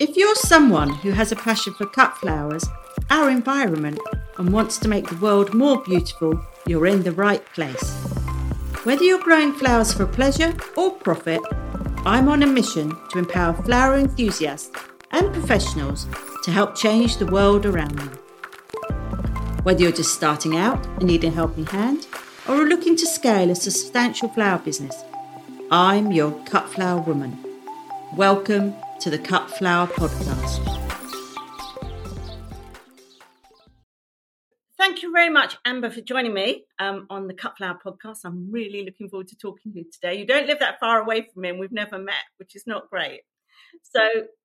If you're someone who has a passion for cut flowers, our environment, and wants to make the world more beautiful, you're in the right place. Whether you're growing flowers for pleasure or profit, I'm on a mission to empower flower enthusiasts and professionals to help change the world around them. Whether you're just starting out and need a helping hand, or are looking to scale a substantial flower business, I'm your cut flower woman. Welcome to the Cut Flower Podcast. Thank you very much, Amber, for joining me um, on the Cut Flower Podcast. I'm really looking forward to talking to you today. You don't live that far away from me, and we've never met, which is not great. So,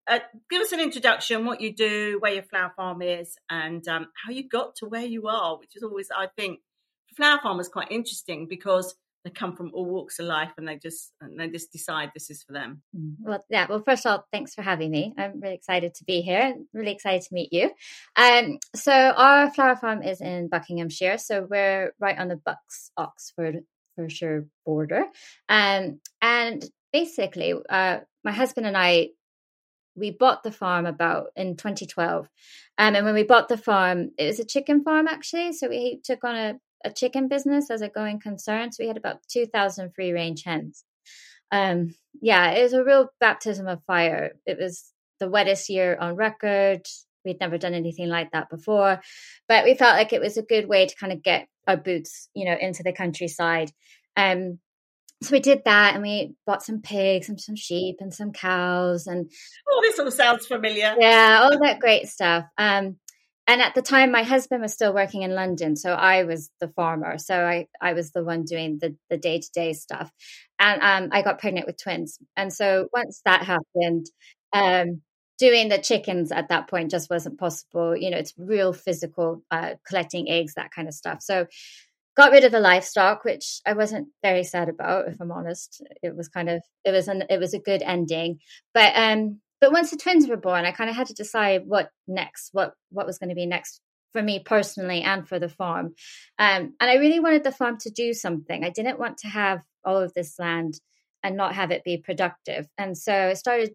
uh, give us an introduction, what you do, where your flower farm is, and um, how you got to where you are, which is always, I think, flower farmers quite interesting because they come from all walks of life and they just and they just decide this is for them. Mm, well, yeah. Well, first of all, thanks for having me. I'm really excited to be here. Really excited to meet you. Um, so our flower farm is in Buckinghamshire, so we're right on the Bucks Oxford border. Um, and basically, uh, my husband and I we bought the farm about in 2012 um, and when we bought the farm it was a chicken farm actually so we took on a, a chicken business as a going concern so we had about 2000 free range hens. Um, yeah it was a real baptism of fire. It was the wettest year on record. We'd never done anything like that before but we felt like it was a good way to kind of get our boots you know into the countryside. Um, so we did that and we bought some pigs and some sheep and some cows and oh this all sounds familiar. Yeah all that great stuff. Um and at the time my husband was still working in london so i was the farmer. So i i was the one doing the the day-to-day stuff. And um i got pregnant with twins. And so once that happened um doing the chickens at that point just wasn't possible. You know it's real physical uh collecting eggs that kind of stuff. So got rid of the livestock, which I wasn't very sad about, if I'm honest. It was kind of it was an it was a good ending, but um, but once the twins were born, I kind of had to decide what next, what what was going to be next for me personally and for the farm. Um, and I really wanted the farm to do something. I didn't want to have all of this land and not have it be productive. And so I started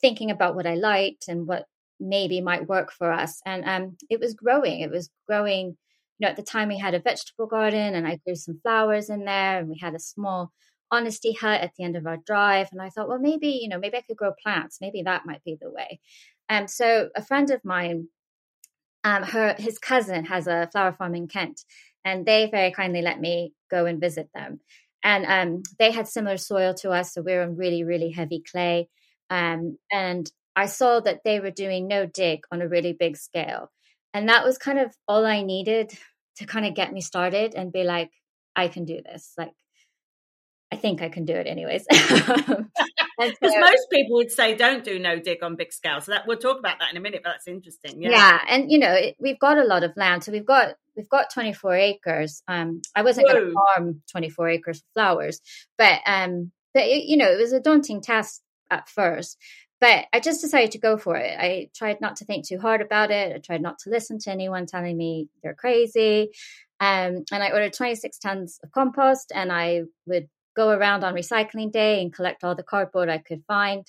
thinking about what I liked and what maybe might work for us. And um, it was growing. It was growing you know, at the time we had a vegetable garden and I grew some flowers in there and we had a small honesty hut at the end of our drive. And I thought, well, maybe, you know, maybe I could grow plants. Maybe that might be the way. And um, so a friend of mine, um, her his cousin has a flower farm in Kent, and they very kindly let me go and visit them. And um, they had similar soil to us, so we are on really, really heavy clay. Um, and I saw that they were doing no dig on a really big scale. And that was kind of all I needed to kind of get me started and be like, I can do this. Like, I think I can do it anyways. Because so, most people would say don't do no dig on big scale. So that we'll talk about that in a minute. But that's interesting. Yeah, yeah and you know it, we've got a lot of land, so we've got we've got 24 acres. Um, I wasn't going to farm 24 acres of flowers, but um, but it, you know it was a daunting task at first. But I just decided to go for it. I tried not to think too hard about it. I tried not to listen to anyone telling me they're crazy. Um, and I ordered 26 tons of compost and I would go around on recycling day and collect all the cardboard I could find.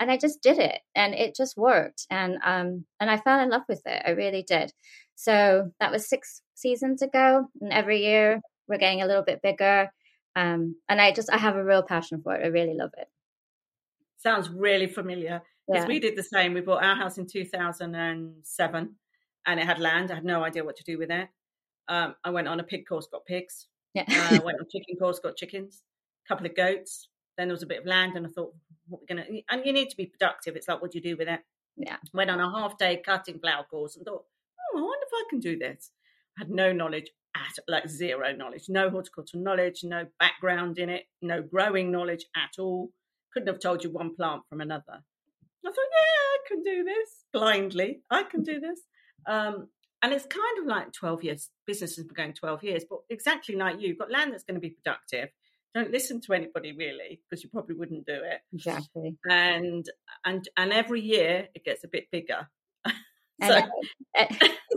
And I just did it and it just worked. And, um, and I fell in love with it. I really did. So that was six seasons ago. And every year we're getting a little bit bigger. Um, and I just, I have a real passion for it. I really love it. Sounds really familiar because yeah. we did the same. We bought our house in 2007 and it had land. I had no idea what to do with it. Um, I went on a pig course, got pigs. Yeah. uh, went on chicken course, got chickens, a couple of goats. Then there was a bit of land, and I thought, what we're gonna. And you need to be productive. It's like, what do you do with it? Yeah. Went on a half day cutting flower course and thought, oh, I wonder if I can do this. I had no knowledge at like zero knowledge, no horticultural knowledge, no background in it, no growing knowledge at all couldn't have told you one plant from another. I thought, yeah, I can do this blindly. I can do this. Um, and it's kind of like 12 years. Business has been going 12 years, but exactly like you, you've got land that's going to be productive. Don't listen to anybody really, because you probably wouldn't do it. Exactly. And and and every year it gets a bit bigger. so,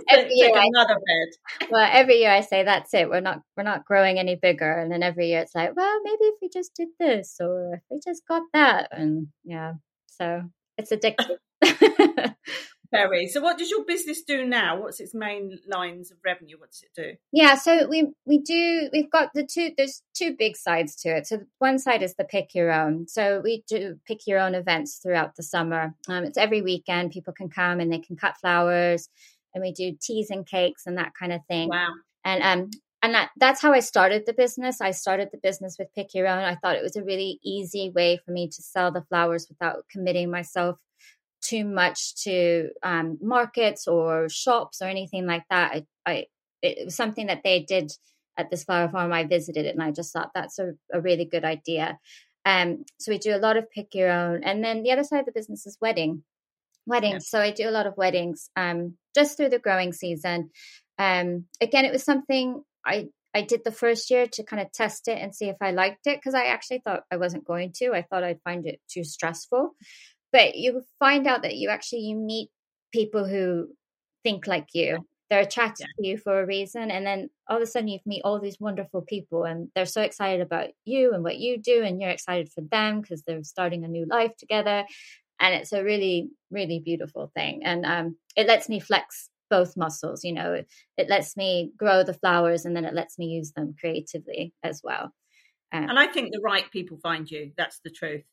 every year I, another bed. Well, every year I say that's it. We're not we're not growing any bigger, and then every year it's like, well, maybe if we just did this, or if we just got that, and yeah, so it's addictive. Very. So, what does your business do now? What's its main lines of revenue? What does it do? Yeah, so we we do. We've got the two. There's two big sides to it. So one side is the pick your own. So we do pick your own events throughout the summer. Um, it's every weekend. People can come and they can cut flowers, and we do teas and cakes and that kind of thing. Wow. And um, and that, that's how I started the business. I started the business with Pick Your Own. I thought it was a really easy way for me to sell the flowers without committing myself too much to um, markets or shops or anything like that. I, I, it was something that they did at this flower farm. I visited it and I just thought that's a, a really good idea. Um, so we do a lot of pick your own, and then the other side of the business is wedding, weddings. Yeah. So I do a lot of weddings um, just through the growing season. Um, again, it was something I I did the first year to kind of test it and see if I liked it because I actually thought I wasn't going to. I thought I'd find it too stressful but you find out that you actually you meet people who think like you they're attracted yeah. to you for a reason and then all of a sudden you meet all these wonderful people and they're so excited about you and what you do and you're excited for them because they're starting a new life together and it's a really really beautiful thing and um, it lets me flex both muscles you know it, it, lets me grow the flowers and then it lets me use them creatively as well um, and i think the right people find you that's the truth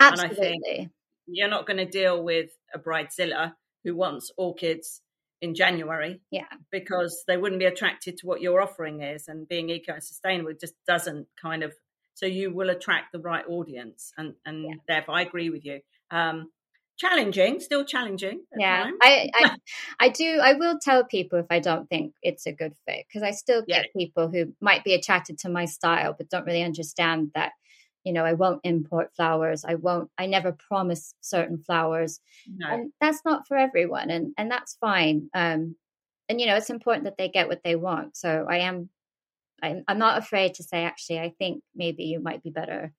absolutely you're not going to deal with a bridezilla who wants orchids in January. Yeah. Because they wouldn't be attracted to what your offering is and being eco and sustainable just doesn't kind of so you will attract the right audience and and yeah. therefore I agree with you. Um challenging, still challenging. Yeah. I, I I do I will tell people if I don't think it's a good fit because I still get yeah. people who might be attracted to my style but don't really understand that you know i won't import flowers i won't i never promise certain flowers. No. and that's not for everyone and and that's fine um and you know it's important that they get what they want so i am i'm, I'm not afraid to say actually i think maybe you might be better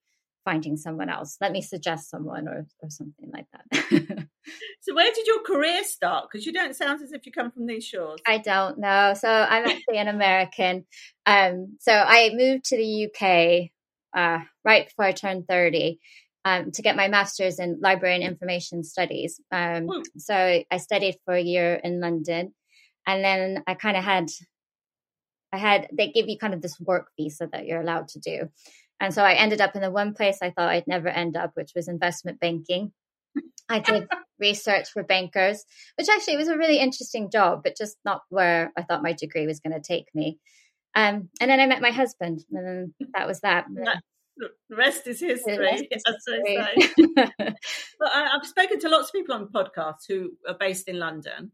finding someone else. Let me suggest someone or or something like that. So where did your career start? Because you don't sound as if you come from these shores. I don't know so i'm actually an american um so i moved to the uk uh, right before I turned 30 um, to get my master's in library and information studies. Um, hmm. so I studied for a year in London. And then I kind of had, I had, they give you kind of this work visa that you're allowed to do. And so I ended up in the one place I thought I'd never end up, which was investment banking. I did research for bankers, which actually was a really interesting job, but just not where I thought my degree was going to take me. Um, and then I met my husband, and then that was that. The rest is history. Rest is history. but I, I've spoken to lots of people on podcasts who are based in London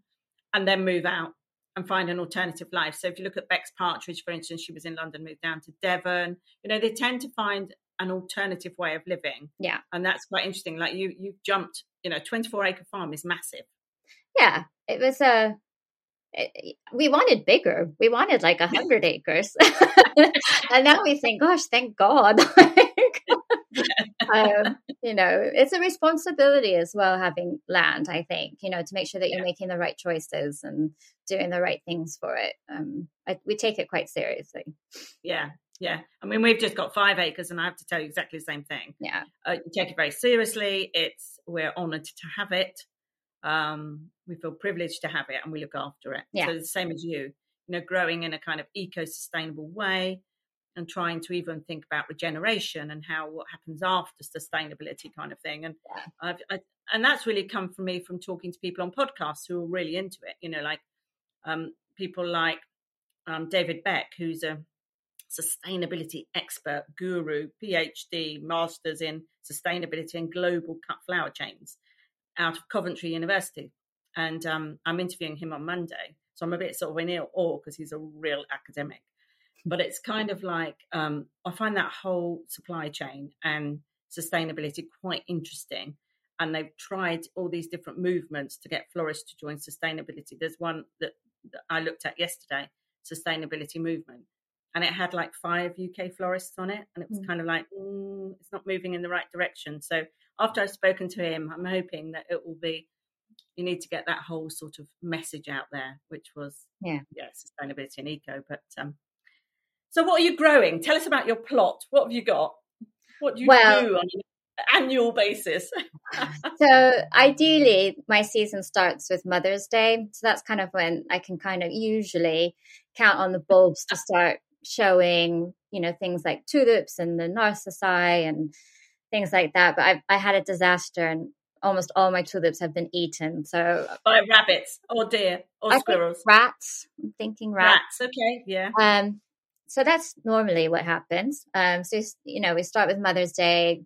and then move out and find an alternative life. So if you look at Bex Partridge, for instance, she was in London, moved down to Devon. You know, they tend to find an alternative way of living. Yeah. And that's quite interesting. Like you you jumped, you know, 24 acre farm is massive. Yeah. It was a we wanted bigger. We wanted like a hundred acres, and now we think, gosh, thank God. um, you know, it's a responsibility as well having land. I think you know to make sure that you're yeah. making the right choices and doing the right things for it. Um, I, we take it quite seriously. Yeah, yeah. I mean, we've just got five acres, and I have to tell you exactly the same thing. Yeah, uh, you take it very seriously. It's we're honoured to have it um, we feel privileged to have it and we look after it. Yeah. So the same as you, you know, growing in a kind of eco-sustainable way and trying to even think about regeneration and how what happens after sustainability kind of thing. And yeah. I've, I, and that's really come from me from talking to people on podcasts who are really into it. You know, like um, people like um, David Beck, who's a sustainability expert, guru, PhD, masters in sustainability and global cut flower chains out of Coventry University. And um, I'm interviewing him on Monday. So I'm a bit sort of in awe because he's a real academic. But it's kind of like, um, I find that whole supply chain and sustainability quite interesting. And they've tried all these different movements to get florists to join sustainability. There's one that, that I looked at yesterday, sustainability movement and it had like five UK florists on it, and it was mm. kind of like mm, it's not moving in the right direction. So after I've spoken to him, I'm hoping that it will be. You need to get that whole sort of message out there, which was yeah, yeah, sustainability and eco. But um, so what are you growing? Tell us about your plot. What have you got? What do you well, do on an annual basis? so ideally, my season starts with Mother's Day. So that's kind of when I can kind of usually count on the bulbs to start showing, you know, things like tulips and the narcissi and things like that. But I, I had a disaster and almost all my tulips have been eaten. So by rabbits or deer or I squirrels. rats. I'm thinking rats. Rats. Okay. Yeah. Um. So that's normally what happens. Um. So you know, we start with Mother's Day,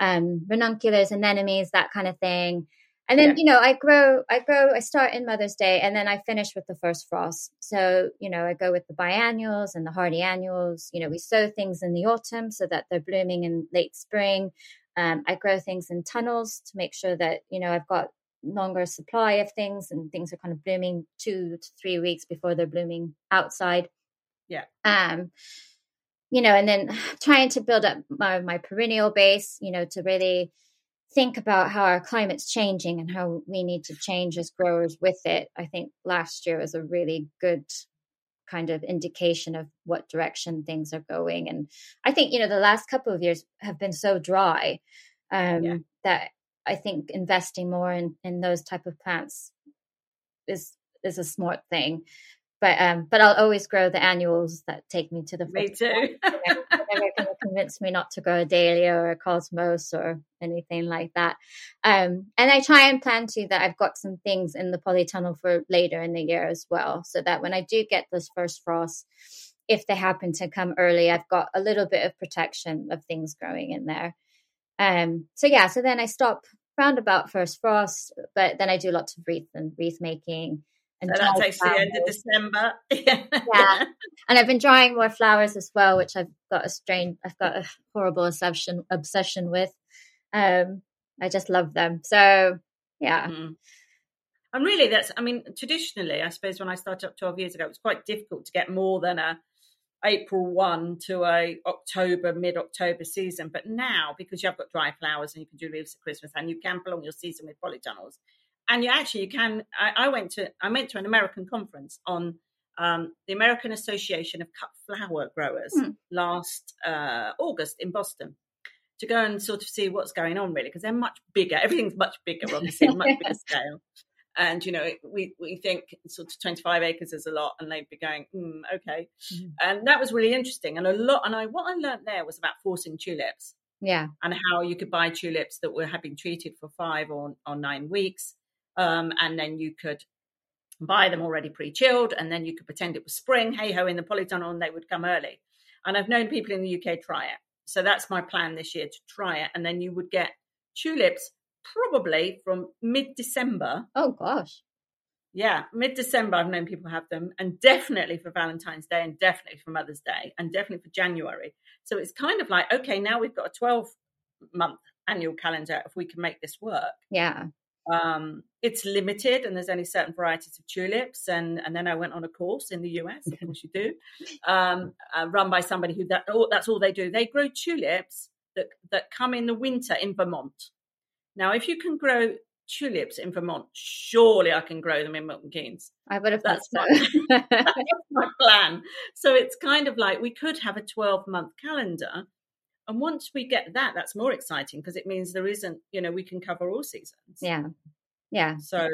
um, ranunculus, anemones, that kind of thing. And then, yeah. you know, I grow, I grow, I start in Mother's Day and then I finish with the first frost. So, you know, I go with the biennials and the hardy annuals. You know, we sow things in the autumn so that they're blooming in late spring. Um, I grow things in tunnels to make sure that, you know, I've got longer supply of things and things are kind of blooming two to three weeks before they're blooming outside. Yeah. Um, you know, and then trying to build up my, my perennial base, you know, to really think about how our climate's changing and how we need to change as growers with it. I think last year was a really good kind of indication of what direction things are going. And I think, you know, the last couple of years have been so dry um, yeah. that I think investing more in, in those type of plants is is a smart thing. But um, but I'll always grow the annuals that take me to the. Me too. never going to convince me not to go a dahlia or a cosmos or anything like that. Um, and I try and plan to that I've got some things in the polytunnel for later in the year as well, so that when I do get those first frosts, if they happen to come early, I've got a little bit of protection of things growing in there. Um, so yeah, so then I stop round about first frost, but then I do lots of wreath and wreath making and so that takes the end of December. yeah. And I've been drying more flowers as well, which I've got a strange, I've got a horrible obsession obsession with. Um, I just love them. So yeah. Mm-hmm. And really, that's, I mean, traditionally, I suppose when I started up 12 years ago, it was quite difficult to get more than a April 1 to a October, mid October season. But now, because you've got dry flowers and you can do leaves at Christmas and you can prolong your season with polytunnels, and you actually you can. I, I, went to I went to an American conference on um, the American Association of Cut Flower Growers mm. last uh, August in Boston to go and sort of see what's going on really because they're much bigger. Everything's much bigger, obviously, much bigger scale. And you know, we we think sort of twenty five acres is a lot, and they'd be going, mm, okay. Mm. And that was really interesting. And a lot. And I what I learned there was about forcing tulips. Yeah. And how you could buy tulips that were had been treated for five or, or nine weeks um, and then you could buy them already pre-chilled, and then you could pretend it was spring. Hey ho, in the polytunnel, and they would come early. And I've known people in the UK try it, so that's my plan this year to try it. And then you would get tulips probably from mid-December. Oh gosh. Yeah, mid December, I've known people have them, and definitely for Valentine's Day, and definitely for Mother's Day, and definitely for January. So it's kind of like, okay, now we've got a 12 month annual calendar if we can make this work. Yeah um, it's limited and there's only certain varieties of tulips and and then i went on a course in the us of course you do um, uh, run by somebody who that oh, that's all they do. They grow tulips that that come in the winter in vermont. Now if you can grow tulips in vermont surely i can grow them in milton keynes. I would have that's so. my, that's my plan. So it's kind of like we could have a 12 month calendar and once we get that, that's more exciting because it means there isn't, you know, we can cover all seasons. Yeah. Yeah. So,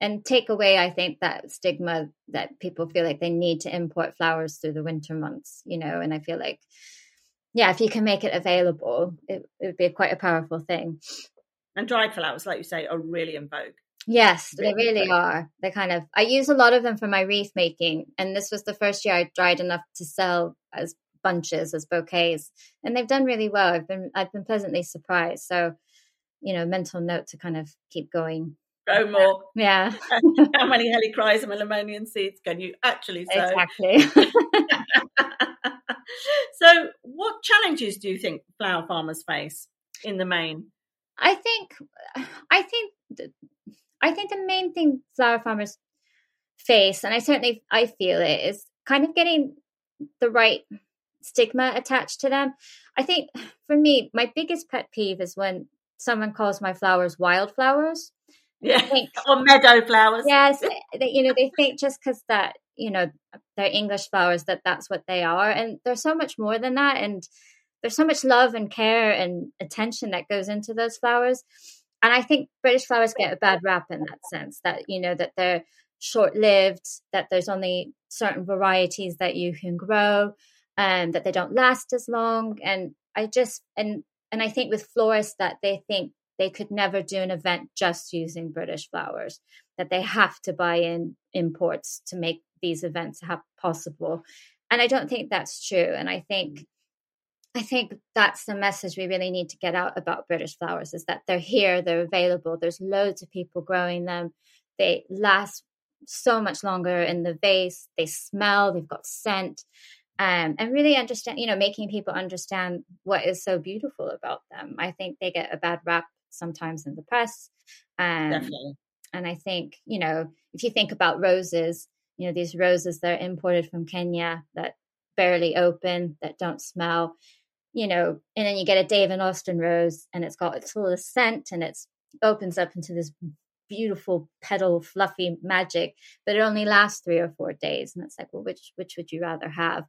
and take away, I think, that stigma that people feel like they need to import flowers through the winter months, you know, and I feel like, yeah, if you can make it available, it, it would be quite a powerful thing. And dried flowers, like you say, are really in vogue. Yes, they really are. They kind of, I use a lot of them for my wreath making. And this was the first year I dried enough to sell as bunches as bouquets, and they've done really well. I've been I've been pleasantly surprised. So, you know, mental note to kind of keep going. Grow more. Yeah. How many helichrysum and limonium seeds can you actually sow? Exactly. so, what challenges do you think flower farmers face in the main? I think, I think, I think the main thing flower farmers face, and I certainly I feel it, is kind of getting the right stigma attached to them. I think for me, my biggest pet peeve is when someone calls my flowers wildflowers. Yeah, think, or meadow flowers. Yes, eh, they, you know they think just because that you know they're English flowers that that's what they are, and there's so much more than that. And there's so much love and care and attention that goes into those flowers. And I think British flowers get a bad rap in that sense that, you know, that they're short lived, that there's only certain varieties that you can grow, and that they don't last as long. And I just, and, and I think with florists that they think they could never do an event just using British flowers, that they have to buy in imports to make these events possible. And I don't think that's true. And I think I think that's the message we really need to get out about British flowers is that they're here, they're available. There's loads of people growing them. They last so much longer in the vase. They smell, they've got scent. Um, and really understand, you know, making people understand what is so beautiful about them. I think they get a bad rap sometimes in the press. Um, Definitely. And I think, you know, if you think about roses, you know, these roses that are imported from Kenya that barely open, that don't smell, you know, and then you get a David Austin rose and it's got it's full of scent and it's opens up into this beautiful petal fluffy magic, but it only lasts three or four days. And it's like, well, which which would you rather have?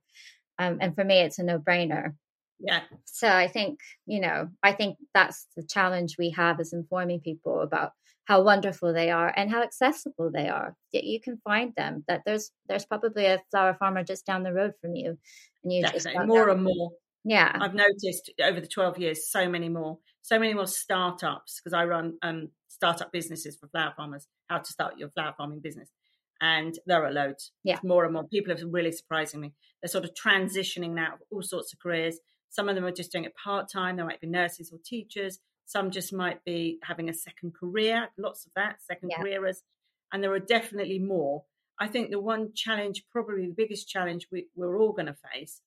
Um, and for me, it's a no brainer. Yeah. So I think, you know, I think that's the challenge we have is informing people about how wonderful they are and how accessible they are. Yet you can find them. That there's there's probably a flower farmer just down the road from you, and you Definitely. just more and more. Yeah, I've noticed over the twelve years so many more, so many more startups because I run um, startup businesses for flower farmers. How to start your flower farming business, and there are loads. Yeah, more and more people are really surprising me. They're sort of transitioning now of all sorts of careers. Some of them are just doing it part time. They might be nurses or teachers. Some just might be having a second career, lots of that, second yeah. careers. And there are definitely more. I think the one challenge, probably the biggest challenge we, we're all going to face,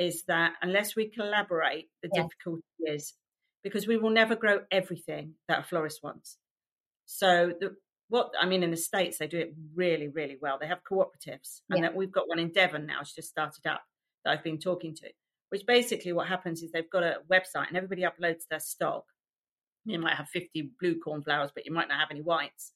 is that unless we collaborate, the yeah. difficulty is because we will never grow everything that a florist wants. So the, what I mean in the states, they do it really, really well. They have cooperatives, and yeah. that we've got one in Devon now. It's just started up that I've been talking to. Which basically what happens is they've got a website and everybody uploads their stock, you might have 50 blue cornflowers, but you might not have any whites.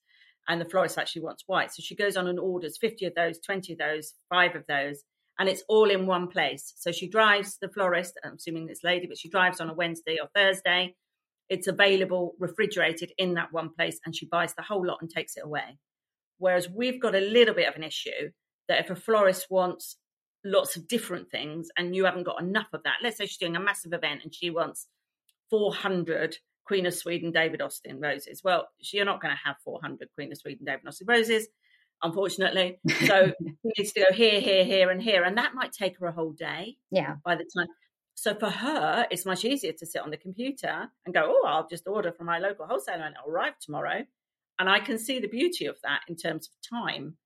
And the florist actually wants whites. So she goes on and orders 50 of those, 20 of those, five of those, and it's all in one place. So she drives the florist, I'm assuming this lady, but she drives on a Wednesday or Thursday. It's available refrigerated in that one place, and she buys the whole lot and takes it away. Whereas we've got a little bit of an issue that if a florist wants lots of different things and you haven't got enough of that, let's say she's doing a massive event and she wants 400 Queen of Sweden David Austin roses. Well, you're not going to have 400 Queen of Sweden David Austin roses, unfortunately. So she needs to go here, here, here, and here. And that might take her a whole day. Yeah. By the time. So for her, it's much easier to sit on the computer and go, oh, I'll just order from my local wholesaler and it'll arrive tomorrow. And I can see the beauty of that in terms of time.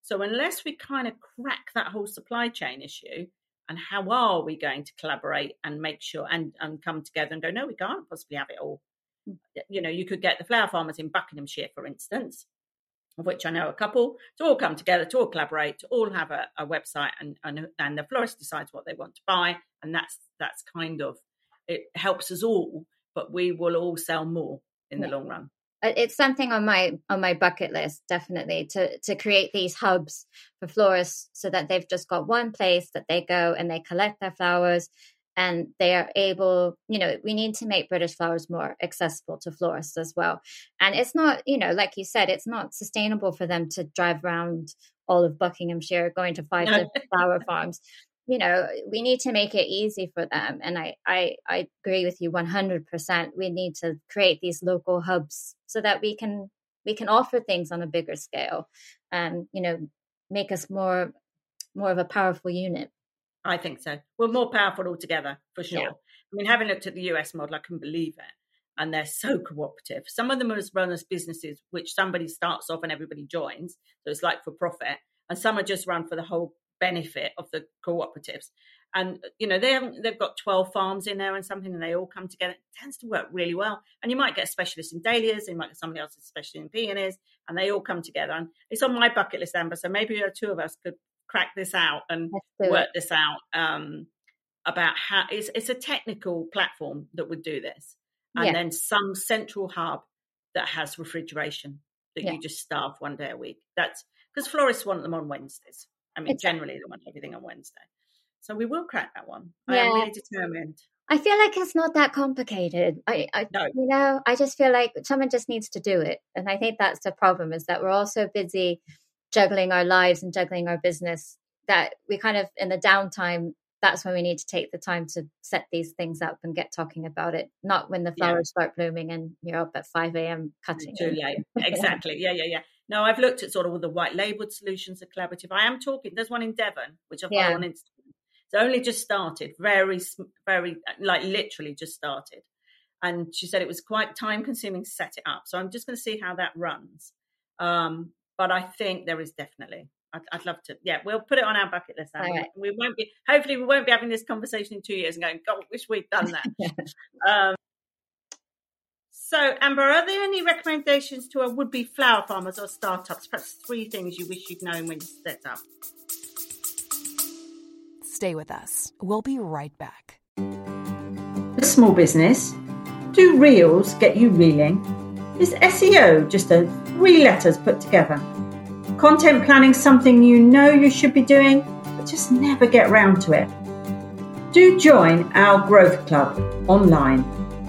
So unless we kind of crack that whole supply chain issue, and how are we going to collaborate and make sure and, and come together and go, no, we can't possibly have it all. Hmm. You know, you could get the flower farmers in Buckinghamshire, for instance, of which I know a couple, to all come together, to all collaborate, to all have a, a website, and, and and the florist decides what they want to buy, and that's that's kind of it helps us all, but we will all sell more in the long run. It's something on my on my bucket list definitely to to create these hubs for florists so that they've just got one place that they go and they collect their flowers and they are able you know we need to make british flowers more accessible to florists as well. And it's not you know like you said it's not sustainable for them to drive around all of buckinghamshire going to five different flower farms. You know we need to make it easy for them and i i, I agree with you 100% we need to create these local hubs so that we can we can offer things on a bigger scale and you know make us more more of a powerful unit i think so we're more powerful altogether for sure yeah. i mean having looked at the us model i can believe it and they're so cooperative some of them are run as businesses which somebody starts off and everybody joins so it's like for profit and some are just run for the whole benefit of the cooperatives. And uh, you know they haven't they've got twelve farms in there and something, and they all come together. It tends to work really well. And you might get a specialist in dahlias, you might get somebody else specialist in peonies, and they all come together. And it's on my bucket list, Amber. So maybe the two of us could crack this out and work this out um, about how it's it's a technical platform that would do this, and yeah. then some central hub that has refrigeration that yeah. you just staff one day a week. That's because florists want them on Wednesdays. I mean, generally they want everything on Wednesday. So we will crack that one. Yeah. I am really determined. I feel like it's not that complicated. I, I no. you know, I just feel like someone just needs to do it, and I think that's the problem is that we're all so busy juggling our lives and juggling our business that we kind of in the downtime that's when we need to take the time to set these things up and get talking about it, not when the flowers yeah. start blooming and you're up at 5 a.m. cutting. Too late. Exactly. yeah, yeah, yeah. No, I've looked at sort of all the white labeled solutions, of collaborative. I am talking, there's one in Devon, which I follow yeah. on Instagram. It's only just started, very, very, like literally just started. And she said it was quite time consuming to set it up. So I'm just going to see how that runs. Um, but I think there is definitely I'd, I'd, love to. Yeah, we'll put it on our bucket list. Right. We won't be. Hopefully, we won't be having this conversation in two years and going, "God, wish we'd done that." um, so, Amber, are there any recommendations to our would-be flower farmers or startups? Perhaps three things you wish you'd known when you set up. Stay with us. We'll be right back. A small business. Do reels get you reeling? Is SEO just a three letters put together? Content planning something you know you should be doing, but just never get round to it. Do join our Growth Club online.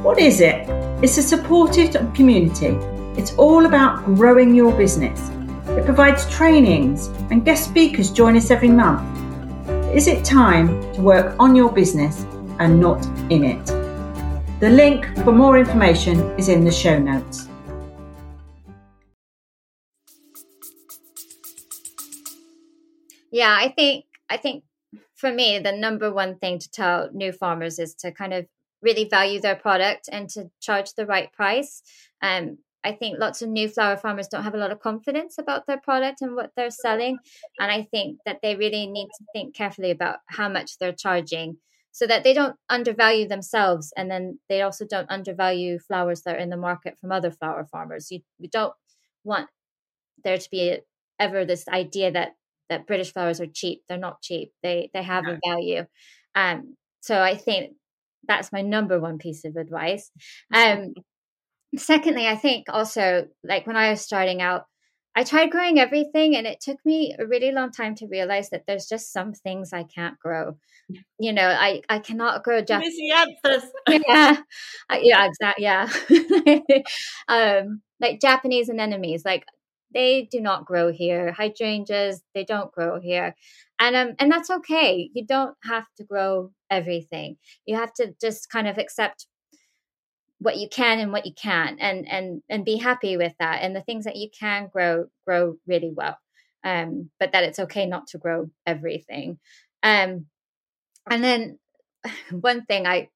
What is it? It's a supportive community. It's all about growing your business. It provides trainings and guest speakers join us every month. Is it time to work on your business and not in it? The link for more information is in the show notes. Yeah, I think I think for me the number one thing to tell new farmers is to kind of really value their product and to charge the right price. Um, I think lots of new flower farmers don't have a lot of confidence about their product and what they're selling. And I think that they really need to think carefully about how much they're charging so that they don't undervalue themselves and then they also don't undervalue flowers that are in the market from other flower farmers. You, you don't want there to be ever this idea that that British flowers are cheap. They're not cheap. They they have a value. Um, so I think that's my number one piece of advice. Um, secondly, I think also like when I was starting out, I tried growing everything, and it took me a really long time to realize that there's just some things I can't grow. You know, I I cannot grow Japanese. yeah, yeah, exactly. Yeah, um, like Japanese anemones. Like they do not grow here. Hydrangeas, they don't grow here. And um and that's okay. You don't have to grow everything. You have to just kind of accept what you can and what you can't and and and be happy with that and the things that you can grow grow really well um but that it's okay not to grow everything um and then one thing i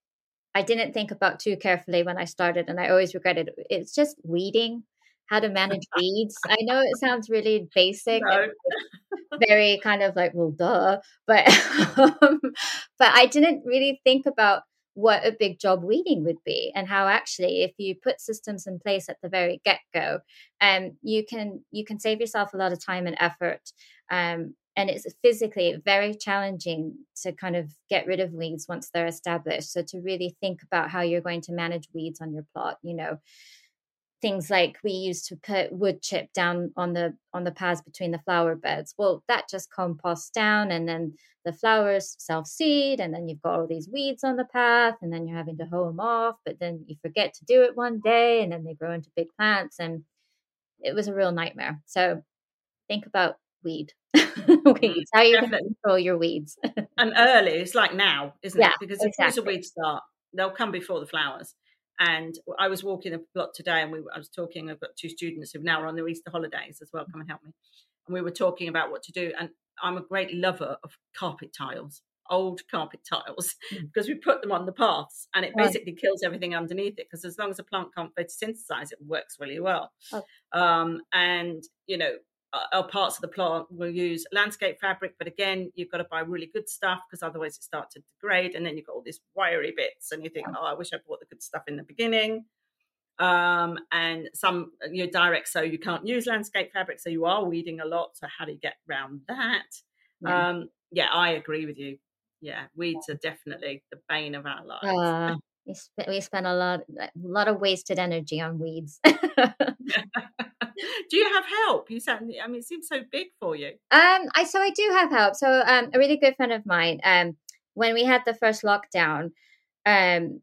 i didn't think about too carefully when i started and i always regretted it's just weeding how to manage weeds. I know it sounds really basic, no. very kind of like, well, duh, but um, but I didn't really think about what a big job weeding would be and how actually if you put systems in place at the very get-go um, you can you can save yourself a lot of time and effort um, and it's physically very challenging to kind of get rid of weeds once they're established so to really think about how you're going to manage weeds on your plot you know things like we used to put wood chip down on the on the paths between the flower beds. Well that just composts down and then the flowers self seed and then you've got all these weeds on the path and then you're having to hoe them off but then you forget to do it one day and then they grow into big plants and it was a real nightmare. So think about weed. Mm, weeds how you control your weeds. And early it's like now isn't yeah, it because as soon as the weeds start they'll come before the flowers and I was walking a lot today, and we I was talking. I've got two students who now are on their Easter holidays as well. Come and help me. And we were talking about what to do. And I'm a great lover of carpet tiles, old carpet tiles, mm. because we put them on the paths, and it basically right. kills everything underneath it. Because as long as a plant can't photosynthesize, it works really well. Oh. Um, and you know, are parts of the plant will use landscape fabric, but again, you've got to buy really good stuff because otherwise it starts to degrade, and then you've got all these wiry bits, and you think, oh, I wish I bought the good stuff in the beginning. Um, and some you're direct, so you can't use landscape fabric, so you are weeding a lot. So how do you get around that? Yeah, um, yeah I agree with you. Yeah, weeds are definitely the bane of our lives. Uh, we, sp- we spend a lot, a lot of wasted energy on weeds. do you have help? You sound, I mean, it seems so big for you. Um, I so I do have help. So, um, a really good friend of mine, um, when we had the first lockdown, um,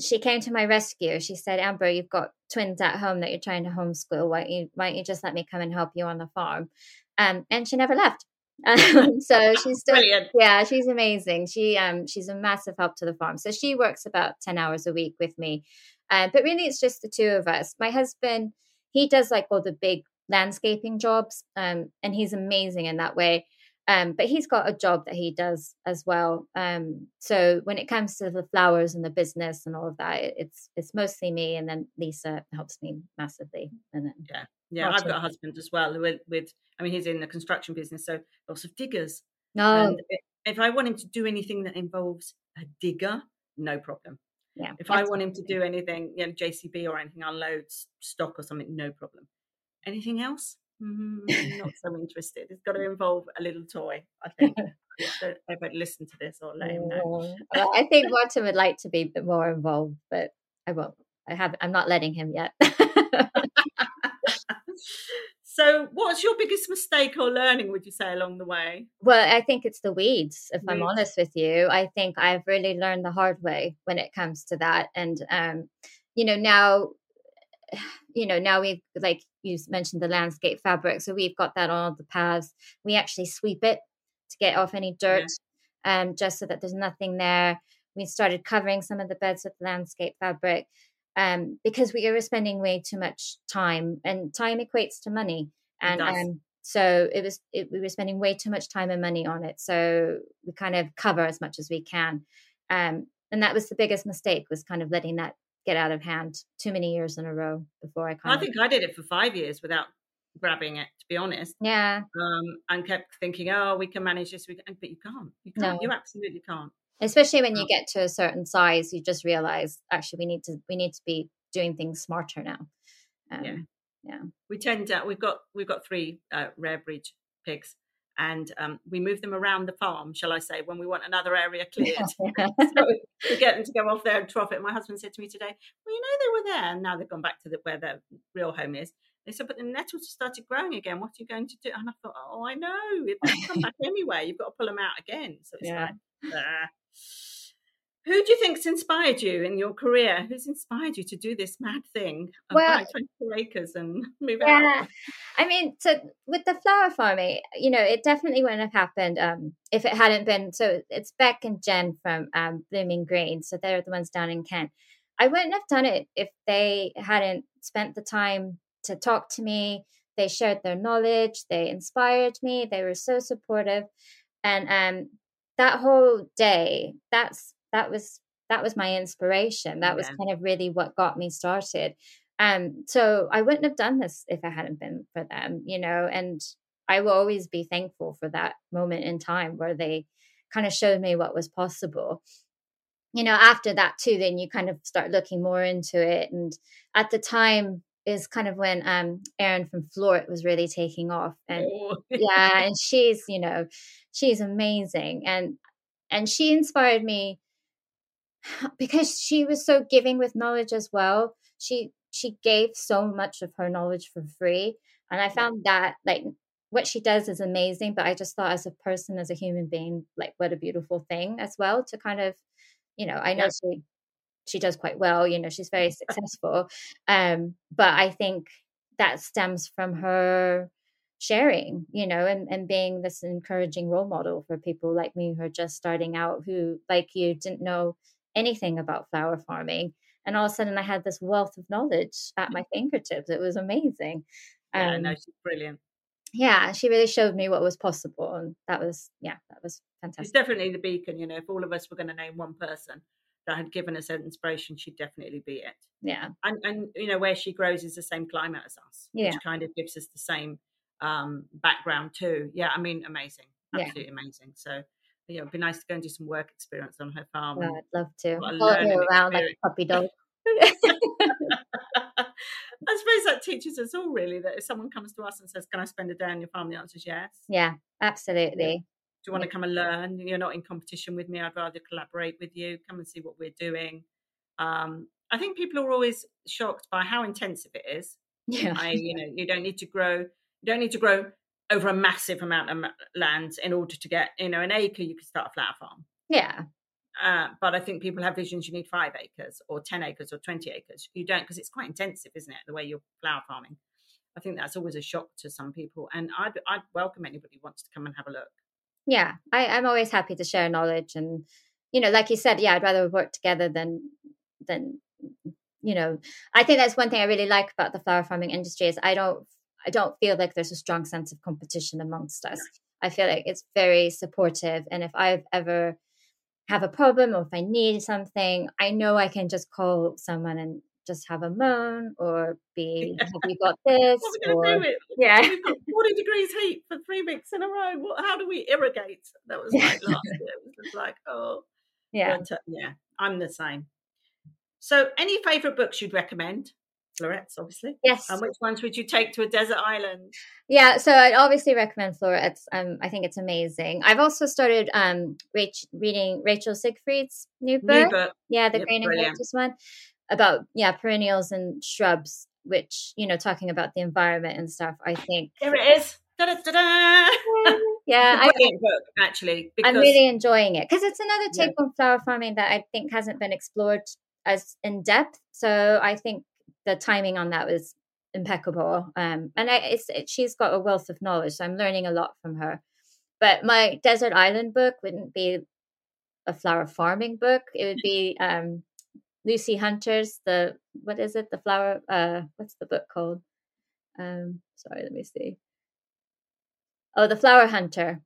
she came to my rescue. She said, Amber, you've got twins at home that you're trying to homeschool. Why don't you, why don't you just let me come and help you on the farm? Um, and she never left. Um, so she's still, Brilliant. yeah, she's amazing. She, um, she's a massive help to the farm. So she works about 10 hours a week with me. Uh, but really, it's just the two of us. My husband, he does like all the big landscaping jobs, um, and he's amazing in that way. Um, but he's got a job that he does as well. Um, so when it comes to the flowers and the business and all of that, it, it's it's mostly me, and then Lisa helps me massively. And then Yeah. Yeah, I've got a husband as well with, with I mean, he's in the construction business, so lots of diggers. no, And if I want him to do anything that involves a digger, no problem. yeah. If I want him to do anything, you know, JCB or anything, unload stock or something, no problem. Anything else? Mm, not so interested. It's got to involve a little toy, I think. Don't ever listen to this or let him know. Well, I think Martin would like to be a bit more involved, but I won't. I have. I'm not letting him yet. so, what's your biggest mistake or learning, would you say, along the way? Well, I think it's the weeds, if I'm honest with you. I think I've really learned the hard way when it comes to that. And um, you know, now you know, now we've like you mentioned the landscape fabric. So we've got that on all the paths. We actually sweep it to get off any dirt, um, just so that there's nothing there. We started covering some of the beds with landscape fabric. Um, because we were spending way too much time and time equates to money. And um so it was it, we were spending way too much time and money on it so we kind of cover as much as we can um and that was the biggest mistake was kind of letting that get out of hand too many years in a row before i kind I think I did it for five years without grabbing it, to be honest. yeah Um, and kept thinking, oh, we can manage this, we can, but you can't. You can't. No. You absolutely can't. especially when you Um, get to a certain size you just realize actually we need to we need to be doing things smarter now um, Yeah. We tend to. We've got we've got three uh, rare breed pigs, and um, we move them around the farm, shall I say, when we want another area cleared. so we get them to go off there and trough it. My husband said to me today, "Well, you know they were there, and now they've gone back to the, where their real home is." They said, "But the nettles started growing again. What are you going to do?" And I thought, "Oh, I know. They'll come back anyway. You've got to pull them out again." So it's Yeah. like, ah. Who do you think's inspired you in your career? Who's inspired you to do this mad thing? Well- buying 24 acres and move yeah out. i mean so with the flower farming you know it definitely wouldn't have happened um if it hadn't been so it's beck and jen from um blooming green so they're the ones down in kent i wouldn't have done it if they hadn't spent the time to talk to me they shared their knowledge they inspired me they were so supportive and um that whole day that's that was that was my inspiration. That was kind of really what got me started. Um so i wouldn't have done this if it hadn't been for them you know and i will always be thankful for that moment in time where they kind of showed me what was possible. You know after that too then you kind of start looking more into it and at the time is kind of when um Erin from Floret was really taking off and Oh. yeah and she's you know she's amazing and and she inspired me because she was so giving with knowledge as well she she gave so much of her knowledge for free and i found that like what she does is amazing but i just thought as a person as a human being like what a beautiful thing as well to kind of you know i know Yeah. she she does quite well you know she's very successful um but i think that stems from her sharing you know and, and being this encouraging role model for people like me who are just starting out who like you didn't know anything about flower farming and all of a sudden i had this wealth of knowledge at my fingertips it was amazing yeah, um, no, she's brilliant. yeah she really showed me what was possible and that was yeah that was She's fantastic definitely the beacon. You know, if all of us were going to name one person that had given us an inspiration, she'd definitely be it. yeah And and you know where she grows is the same climate as us, Yeah. which kind of gives us the same um, background too. Yeah, I mean, amazing, Yeah. absolutely amazing. So yeah, it'd be nice to go and do some work experience on her farm. I'd love to follow you around like a puppy dog I suppose that teaches us all really that if someone comes to us and says, "Can I spend a day on your farm?" the answer is yes. yeah absolutely Do you want to come and learn? You're not in competition with me. I'd rather collaborate with you. Come and see what we're doing. Um, I think people are always shocked by how intensive it is. yeah I, you know, you don't need to grow. You don't need to grow over a massive amount of land in order to get, you know, an acre. You could start a flower farm. yeah Uh, but I think people have visions you need five acres or 10 acres or 20 acres. You don't because it's quite intensive, isn't it? The way you're flower farming. I think that's always a shock to some people. And I'd, I'd welcome anybody who wants to come and have a look. Yeah, I, I'm always happy to share knowledge. And, you know, like you said, yeah, I'd rather work together than, than, you know, I think that's one thing I really like about the flower farming industry is I don't, I don't feel like there's a strong sense of competition amongst us. I feel like it's very supportive. And if I've ever have a problem or if I need something, I know I can just call someone and just have a moan or be, have you got this? or, yeah. We've got 40 degrees heat for three weeks in a row. What, how do we irrigate? That was like last year. It was just like, oh. Yeah. Uh, yeah, I'm the same. So, any favourite books you'd recommend? Florets, obviously. Yes. And which ones would you take to a desert island? Yeah, so I'd obviously recommend Florets. Um, I think it's amazing. I've also started um Rach- reading Rachel Siegfried's new book. New book. Yeah, the Yep, Green and. Cactus one about yeah perennials and shrubs, which you know talking about the environment and stuff. I think There it is. Da-da-da-da. yeah, I, book, actually. Because I'm really enjoying it because it's another Yeah. take on flower farming that I think hasn't been explored as in depth. So I think the timing on that was impeccable. Um, and I, it's it, she's got a wealth of knowledge, so I'm learning a lot from her. But my desert island book wouldn't be a flower farming book. It would be um, Lucy Hunter's the what is it? The flower. Uh, what's the book called? Um, sorry, let me see. Oh, the Flower Hunter.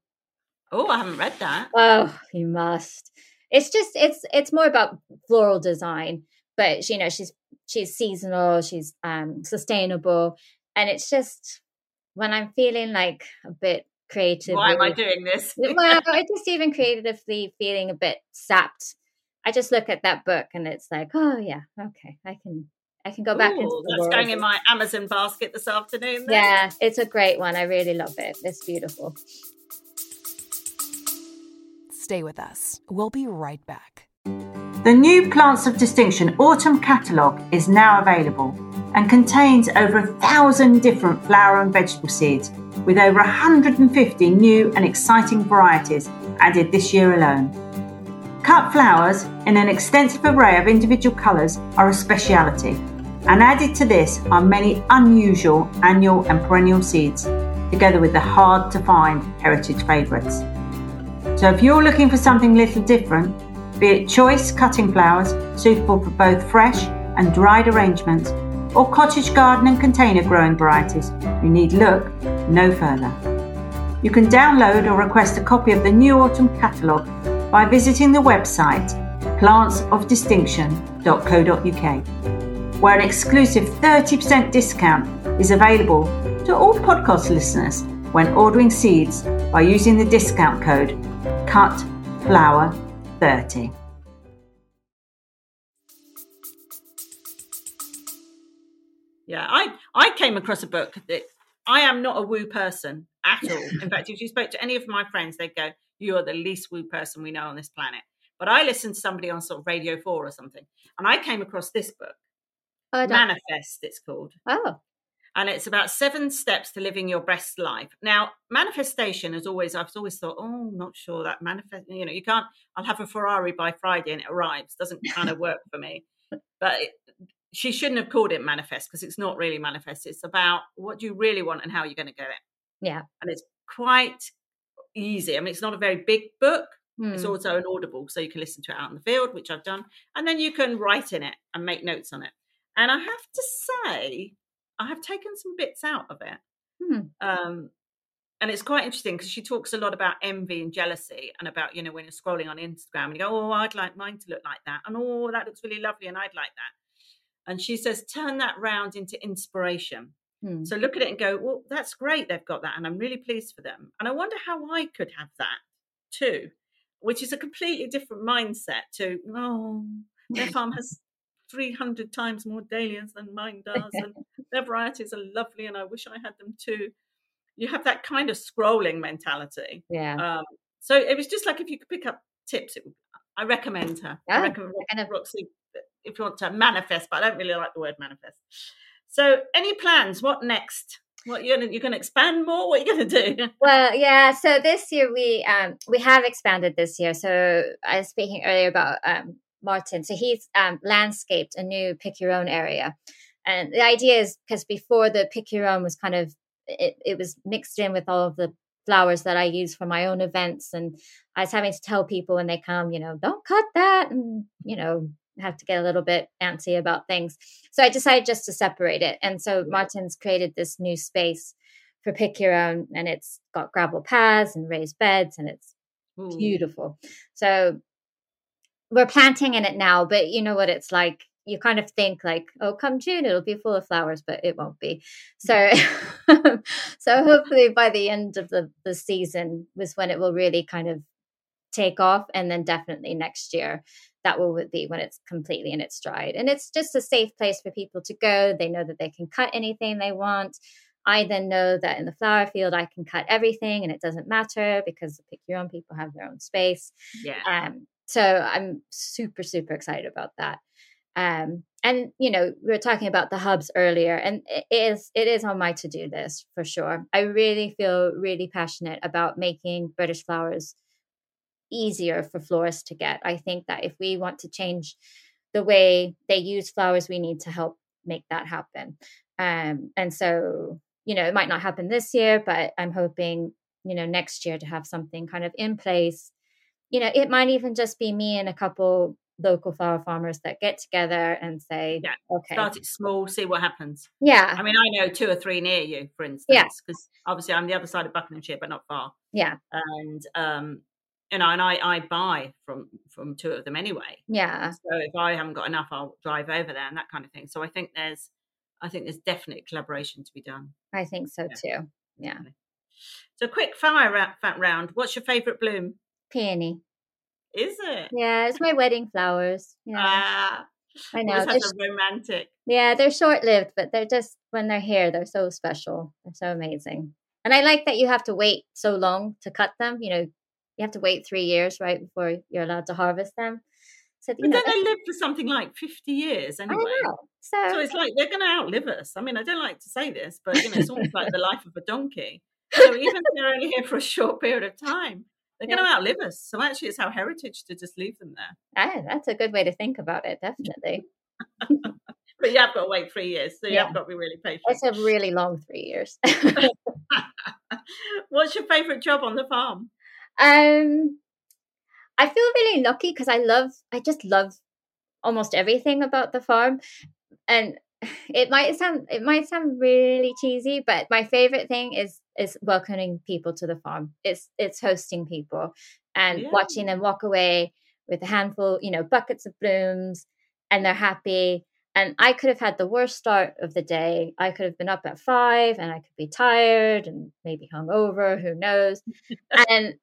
Oh, I haven't read that. Oh, you must. It's just it's it's more about floral design, but you know she's she's seasonal, she's um sustainable, and it's just when I'm feeling like a bit creative. Why am I doing this? well, I just even creatively feeling a bit sapped. I just look at that book and it's like, oh yeah, okay, I can I can go back Ooh, into the that's world. going in my Amazon basket this afternoon. then. yeah, it's a great one. I really love it. It's beautiful. Stay with us. We'll be right back. The new Plants of Distinction Autumn Catalogue is now available and contains over a thousand different flower and vegetable seeds with over 150 new and exciting varieties added this year alone. Cut flowers in an extensive array of individual colours are a speciality, and added to this are many unusual annual and perennial seeds, together with the hard to find heritage favourites. So if you're looking for something a little different, be it choice cutting flowers suitable for both fresh and dried arrangements, or cottage garden and container growing varieties, you need look no further. You can download or request a copy of the new autumn catalogue by visiting the website plantsofdistinction.co.uk, where an exclusive 30% discount is available to all podcast listeners when ordering seeds by using the discount code CUTFLOWER30. Yeah, I I came across a book that I am not a woo person at all. In fact, if you spoke to any of my friends, they'd go, "You are the least woo person we know on this planet." But I listened to somebody on sort of Radio Four or something, and I came across this book, Oh, Manifest. It's called, oh, and it's about seven steps to living your best life. Now, manifestation is always I've always thought, oh, I'm not sure that manifest. You know, you can't. I'll have a Ferrari by Friday and it arrives. Doesn't kind of work for me. But it, she shouldn't have called it manifest because it's not really manifest. It's about what do you really want and how you're going to get it. yeah. And it's quite easy. I mean, it's not a very big book. It's Hmm. also an audible, so you can listen to it out in the field, which I've done, and then you can write in it and make notes on it. And I have to say, I have taken some bits out of it. Hmm. Um, and it's quite interesting because she talks a lot about envy and jealousy and about, you know, when you're scrolling on Instagram and you go, oh, I'd like mine to look like that. And oh, that looks really lovely and I'd like that. And she says, turn that round into inspiration. Hmm. So look at it and go, well, that's great. They've got that. And I'm really pleased for them. And I wonder how I could have that too, which is a completely different mindset to, oh, their farm has 300 times more dahlias than mine does. And their varieties are lovely. And I wish I had them too. You have that kind of scrolling mentality. Yeah. Um, so it was just like if you could pick up tips, it, I recommend her. Yeah, I recommend kind Roxie if you want to manifest, but I don't really like the word manifest. So, any plans? What next? What you're gonna you're gonna expand more? What are you gonna do? Well, yeah. So this year we um we have expanded this year. So I was speaking earlier about um Martin. So he's um landscaped a new pick your own area. And the idea is because before the pick your own was kind of it, it was mixed in with all of the flowers that I use for my own events. And I was having to tell people when they come, you know, don't cut that. And, you know, have to get a little bit antsy about things. So I decided just to separate it. And so Martin's created this new space for pick your own, and it's got gravel paths and raised beds, and it's Ooh. beautiful. So we're planting in it now, but you know what it's like. You kind of think like, oh, come June, it'll be full of flowers, but it won't be. So, so hopefully by the end of the, the season was when it will really kind of take off, and then definitely next year that will be when it's completely in its stride. And it's just a safe place for people to go. They know that they can cut anything they want. I then know that in the flower field, I can cut everything and it doesn't matter because the pick your own people have their own space. Yeah. Um, so I'm super, super excited about that. Um, and you know, we were talking about the hubs earlier, and it is it is on my to do list for sure. I really feel really passionate about making British flowers easier for florists to get. I think that if we want to change the way they use flowers, we need to help make that happen. Um, and so, you know, it might not happen this year, but I'm hoping, you know, next year to have something kind of in place. You know, it might even just be me and a couple local flower farmers that get together and say, yeah, okay, start it small, see what happens. Yeah. I mean, I know two or three near you, for instance, because yeah. obviously I'm the other side of Buckinghamshire, but not far. Yeah. And um, you know, and I, I buy from from two of them anyway. Yeah. So if I haven't got enough, I'll drive over there and that kind of thing. So I think there's, I think there's definite collaboration to be done. I think so yeah. too. Yeah. So quick fire round. What's your favourite bloom? Peony. Is it? Yeah, it's my wedding flowers. Yeah. Ah, I know. They're sh- romantic. Yeah, they're short lived, but they're just when they're here, they're so special. They're so amazing. And I like that you have to wait so long to cut them. You know, you have to wait three years, right, before you're allowed to harvest them. So, but know, then they live for something like 50 years anyway. So, so, it's like they're going to outlive us. I mean, I don't like to say this, but you know, it's almost like the life of a donkey. So even if they're only here for a short period of time, they're yeah. going to outlive us. So actually, it's our heritage to just leave them there. Ah, that's a good way to think about it, definitely. but you have got to wait three years, so you yeah. have got to be really patient. It's a really long three years. What's your favourite job on the farm? Um, I feel really lucky because I love, I just love almost everything about the farm, and it might sound, it might sound really cheesy, but my favorite thing is is welcoming people to the farm. It's it's hosting people and yeah. watching them walk away with a handful, you know, buckets of blooms, and they're happy. And I could have had the worst start of the day. I could have been up at five and I could be tired and maybe hungover, who knows. and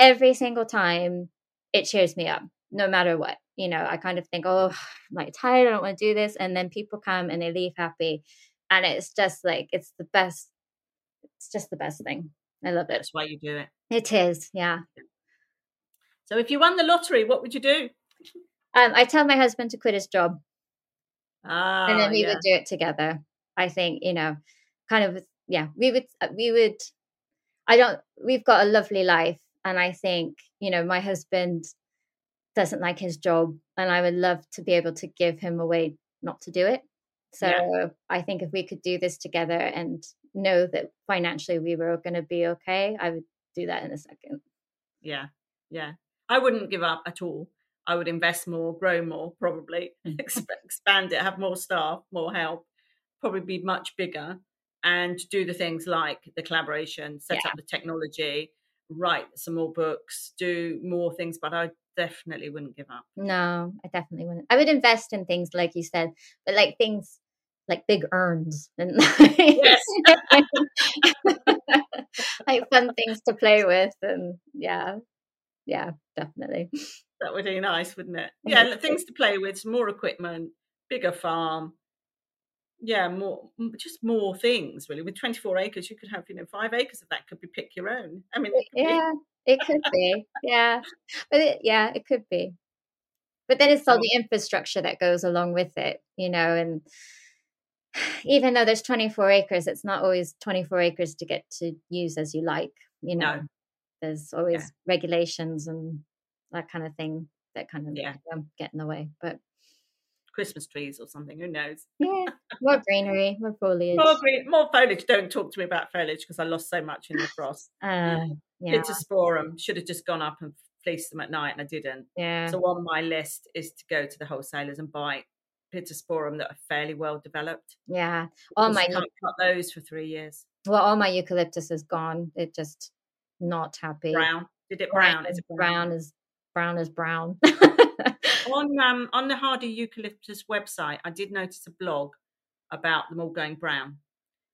every single time it cheers me up, no matter what. You know, I kind of think, oh, I'm like tired, I don't want to do this. And then people come and they leave happy. And it's just like, it's the best, it's just the best thing. I love it. That's why you do it. It is, yeah. So if you won the lottery, what would you do? Um, I tell my husband to quit his job. Ah, and then we yeah. would do it together. I think, you know, kind of, yeah, we would, uh, we would, I don't, we've got a lovely life and I think, you know, my husband doesn't like his job and I would love to be able to give him a way not to do it. So yeah. I think if we could do this together and know that financially we were going to be okay, I would do that in a second. Yeah. Yeah. I wouldn't give up at all. I would invest more, grow more, probably expand it, have more staff, more help, probably be much bigger and do the things like the collaboration, set yeah. up the technology, write some more books, do more things, but I definitely wouldn't give up. No, I definitely wouldn't. I would invest in things like you said, but like things like big urns and yes. like fun things to play with and yeah. Yeah, definitely. That would be nice, wouldn't it? Yeah, things to play with, more equipment, bigger farm, yeah more just more things really with 24 acres you could have you know five acres of that could be pick your own i mean it yeah be. it could be yeah but it, yeah it could be but then it's all the infrastructure that goes along with it you know and even though there's 24 acres, it's not always 24 acres to get to use as you like. You know, No. there's always Yeah. regulations and that kind of thing that kind of Yeah. um, get in the way. But Christmas trees or something. Who knows? yeah, more greenery, more foliage. More green, more foliage. Don't talk to me about foliage because I lost so much in the frost. Uh, yeah, Pittosporum should have just gone up and fleeced them at night, and I didn't. yeah, So on my list is to go to the wholesalers and buy Pittosporum that are fairly well developed. yeah. All my can't cut those for three years. well, all my eucalyptus is gone. It just not happy. Brown. Did it brown? Is it brown is brown is brown. on um on the Hardy Eucalyptus website, I did notice a blog about them all going brown.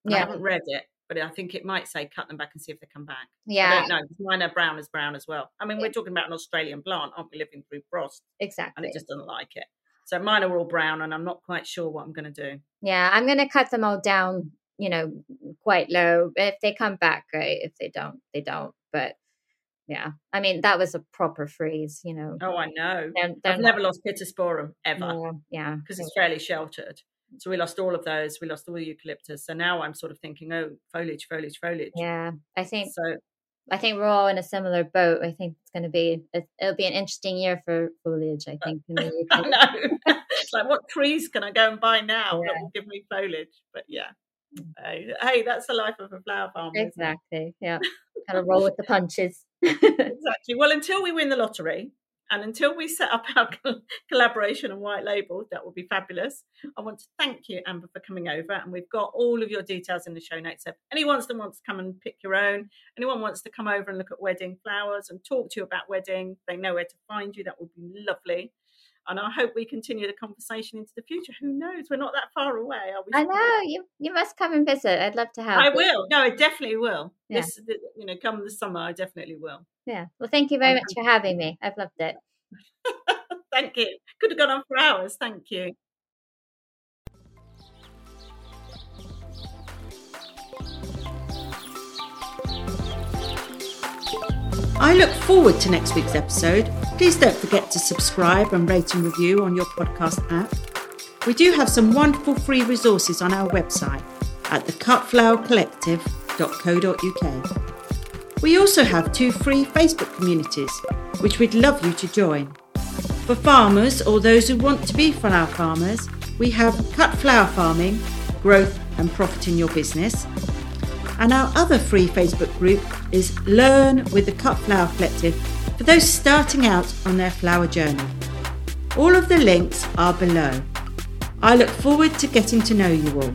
And I haven't read it, but I think it might say cut them back and see if they come back. Yeah. I yeah, don't know. Mine are brown as brown as well. I mean, we're talking about an Australian plant, aren't we? Living through frost, Exactly. and it just doesn't like it. So mine are all brown, and I'm not quite sure what I'm going to do. Yeah, I'm gonna cut them all down, you know, quite low. If they come back, great. If they don't, they don't. But yeah, I mean, that was a proper freeze, you know. Oh, I know. They're, they're I've never lost Pittosporum ever not- yeah, because it's fairly sheltered. So we lost all of those. We lost all the eucalyptus. So now I'm sort of thinking, oh, foliage, foliage, foliage. yeah. I think So I think we're all in a similar boat. I think it's going to be it, it'll be an interesting year for foliage. I think. In the I know. it's like, what trees can I go and buy now that will give me foliage? But yeah. Mm. Hey, hey, that's the life of a flower farmer. Exactly. Yeah. Kind of roll with the punches. Exactly. Well, until we win the lottery and until we set up our collaboration and white label, that would be fabulous. I want to thank you, Amber, for coming over. And we've got all of your details in the show notes. So if anyone that wants to come and pick your own, anyone wants to come over and look at wedding flowers and talk to you about wedding, they know where to find you. That would be lovely. And I hope we continue the conversation into the future. Who knows? We're not that far away, are we? I know you. You must come and visit. I'd love to have. I will. No, I definitely will. Yeah. This, you know, come the summer, I definitely will. Yeah. Well, thank you very much for having me. I've loved it. Thank you. Could have gone on for hours. Thank you. I look forward to next week's episode. Please don't forget to subscribe and rate and review on your podcast app. We do have some wonderful free resources on our website at thecutflowercollective.co.uk. We also have two free Facebook communities, which we'd love you to join. For farmers or those who want to be flower farmers, we have Cut Flower Farming, Growth and Profit in Your Business. And our other free Facebook group is Learn with the Cut Flower Collective for those starting out on their flower journey. All of the links are below. I look forward to getting to know you all.